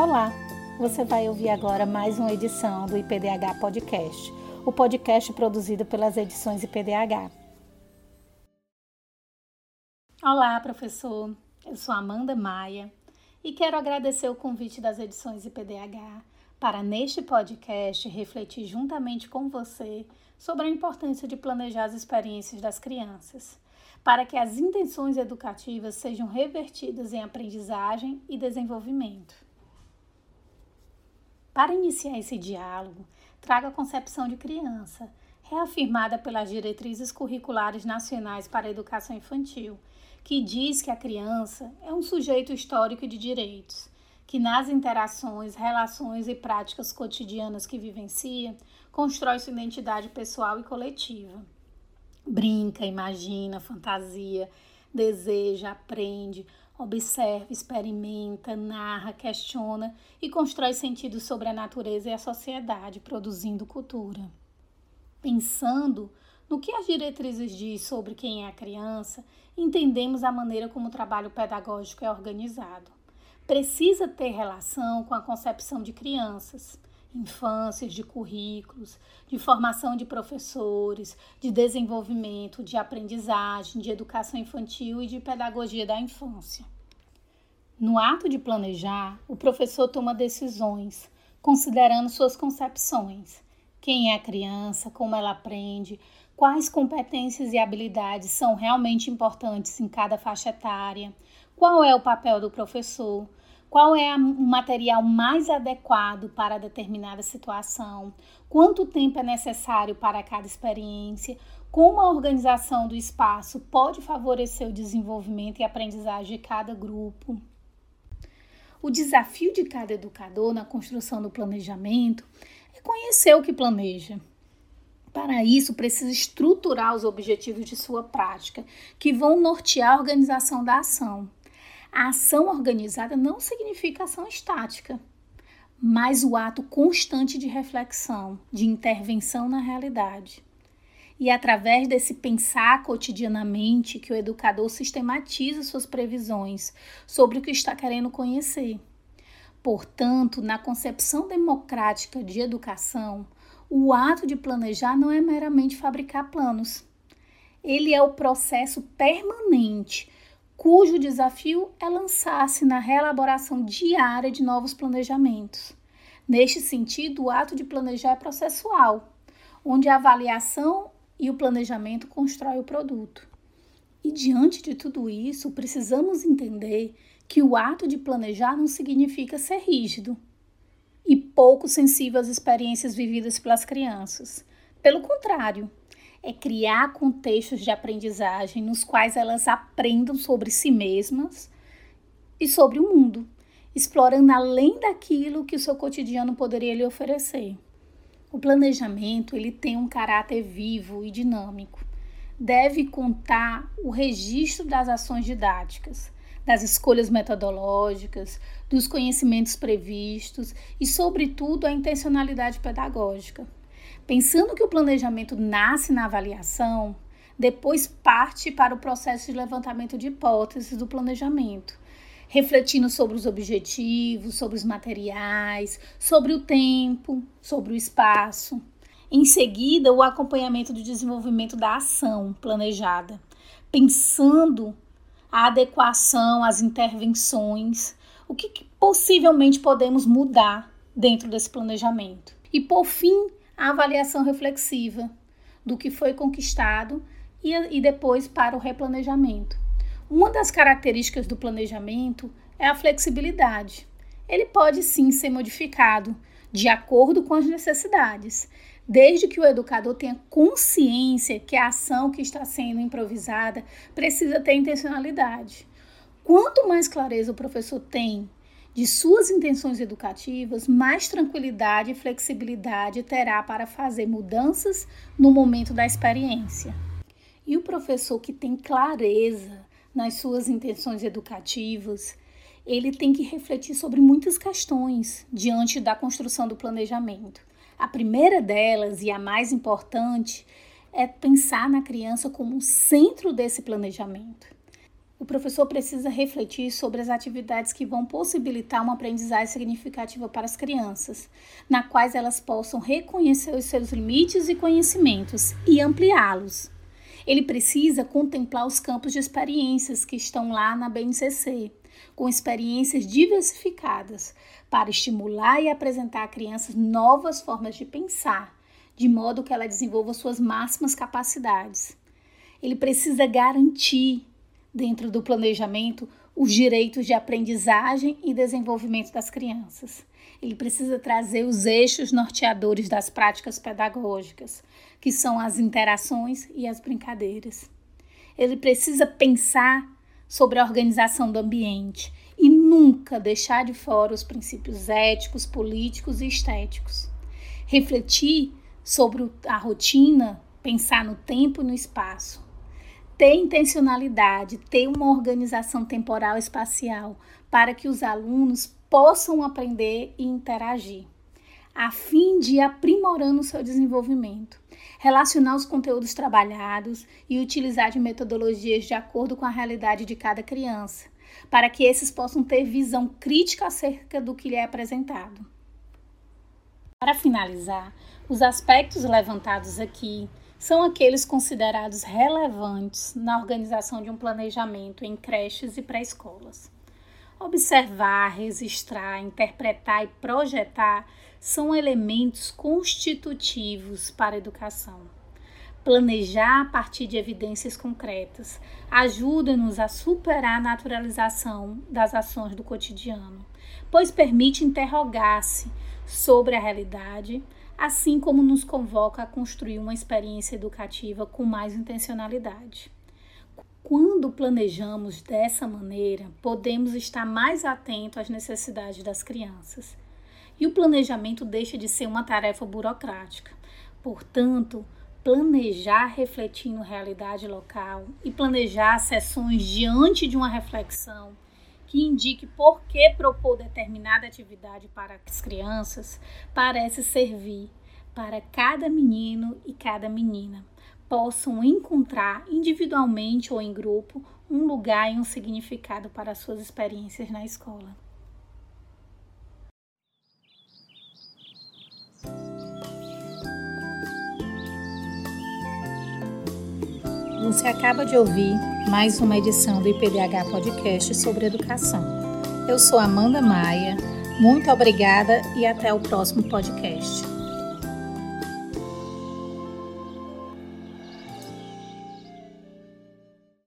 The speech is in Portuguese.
Olá, você vai ouvir agora mais uma edição do IPDH Podcast, o podcast produzido pelas edições IPDH. Olá, professor. Eu sou Amanda Maia e quero agradecer o convite das edições IPDH para, neste podcast, refletir juntamente com você sobre a importância de planejar as experiências das crianças, para que as intenções educativas sejam revertidas em aprendizagem e desenvolvimento. Para iniciar esse diálogo, traga a concepção de criança, reafirmada pelas diretrizes curriculares nacionais para a educação infantil, que diz que a criança é um sujeito histórico de direitos, que nas interações, relações e práticas cotidianas que vivencia, constrói sua identidade pessoal e coletiva. Brinca, imagina, fantasia, deseja, aprende, observa, experimenta, narra, questiona e constrói sentidos sobre a natureza e a sociedade, produzindo cultura. Pensando no que as diretrizes diz sobre quem é a criança, entendemos a maneira como o trabalho pedagógico é organizado. Precisa ter relação com a concepção de crianças, infâncias, de currículos, de formação de professores, de desenvolvimento, de aprendizagem, de educação infantil e de pedagogia da infância. No ato de planejar, o professor toma decisões, considerando suas concepções. Quem é a criança, como ela aprende, quais competências e habilidades são realmente importantes em cada faixa etária, qual é o papel do professor, qual é o material mais adequado para determinada situação, quanto tempo é necessário para cada experiência, como a organização do espaço pode favorecer o desenvolvimento e aprendizagem de cada grupo. O desafio de cada educador na construção do planejamento é conhecer o que planeja. Para isso, precisa estruturar os objetivos de sua prática, que vão nortear a organização da ação. A ação organizada não significa ação estática, mas o ato constante de reflexão, de intervenção na realidade. E através desse pensar cotidianamente que o educador sistematiza suas previsões sobre o que está querendo conhecer. Portanto, na concepção democrática de educação, o ato de planejar não é meramente fabricar planos. Ele é o processo permanente cujo desafio é lançar-se na reelaboração diária de novos planejamentos. Neste sentido, o ato de planejar é processual, onde a avaliação e o planejamento constroem o produto. E diante de tudo isso, precisamos entender que o ato de planejar não significa ser rígido e pouco sensível às experiências vividas pelas crianças. Pelo contrário, é criar contextos de aprendizagem nos quais elas aprendam sobre si mesmas e sobre o mundo, explorando além daquilo que o seu cotidiano poderia lhe oferecer. O planejamento ele tem um caráter vivo e dinâmico. Deve contar o registro das ações didáticas, das escolhas metodológicas, dos conhecimentos previstos e, sobretudo, a intencionalidade pedagógica. Pensando que o planejamento nasce na avaliação, depois parte para o processo de levantamento de hipóteses do planejamento, refletindo sobre os objetivos, sobre os materiais, sobre o tempo, sobre o espaço. Em seguida, o acompanhamento do desenvolvimento da ação planejada, pensando a adequação, as intervenções, o que, que possivelmente podemos mudar dentro desse planejamento. E por fim, a avaliação reflexiva do que foi conquistado e, e depois para o replanejamento. Uma das características do planejamento é a flexibilidade. Ele pode sim ser modificado de acordo com as necessidades, desde que o educador tenha consciência que a ação que está sendo improvisada precisa ter intencionalidade. Quanto mais clareza o professor tem de suas intenções educativas, mais tranquilidade e flexibilidade terá para fazer mudanças no momento da experiência. E o professor que tem clareza nas suas intenções educativas, ele tem que refletir sobre muitas questões diante da construção do planejamento. A primeira delas e a mais importante é pensar na criança como centro desse planejamento o professor precisa refletir sobre as atividades que vão possibilitar uma aprendizagem significativa para as crianças, na quais elas possam reconhecer os seus limites e conhecimentos e ampliá-los. Ele precisa contemplar os campos de experiências que estão lá na BNCC, com experiências diversificadas, para estimular e apresentar a crianças novas formas de pensar, de modo que ela desenvolva suas máximas capacidades. Ele precisa garantir dentro do planejamento os direitos de aprendizagem e desenvolvimento das crianças. Ele precisa trazer os eixos norteadores das práticas pedagógicas, que são as interações e as brincadeiras. Ele precisa pensar sobre a organização do ambiente e nunca deixar de fora os princípios éticos, políticos e estéticos. Refletir sobre a rotina, pensar no tempo e no espaço ter intencionalidade, ter uma organização temporal espacial para que os alunos possam aprender e interagir, a fim de ir aprimorando o seu desenvolvimento, relacionar os conteúdos trabalhados e utilizar de metodologias de acordo com a realidade de cada criança, para que esses possam ter visão crítica acerca do que lhe é apresentado. Para finalizar, os aspectos levantados aqui são aqueles considerados relevantes na organização de um planejamento em creches e pré-escolas. Observar, registrar, interpretar e projetar são elementos constitutivos para a educação. Planejar a partir de evidências concretas ajuda-nos a superar a naturalização das ações do cotidiano, pois permite interrogar-se sobre a realidade, assim como nos convoca a construir uma experiência educativa com mais intencionalidade. Quando planejamos dessa maneira, podemos estar mais atentos às necessidades das crianças. E o planejamento deixa de ser uma tarefa burocrática. Portanto, planejar refletindo realidade local e planejar sessões diante de uma reflexão que indique por que propor determinada atividade para as crianças parece servir para cada menino e cada menina possam encontrar individualmente ou em grupo um lugar e um significado para suas experiências na escola. Você acaba de ouvir mais uma edição do IPDH Podcast sobre educação. Eu sou Amanda Maia, muito obrigada e até o próximo podcast.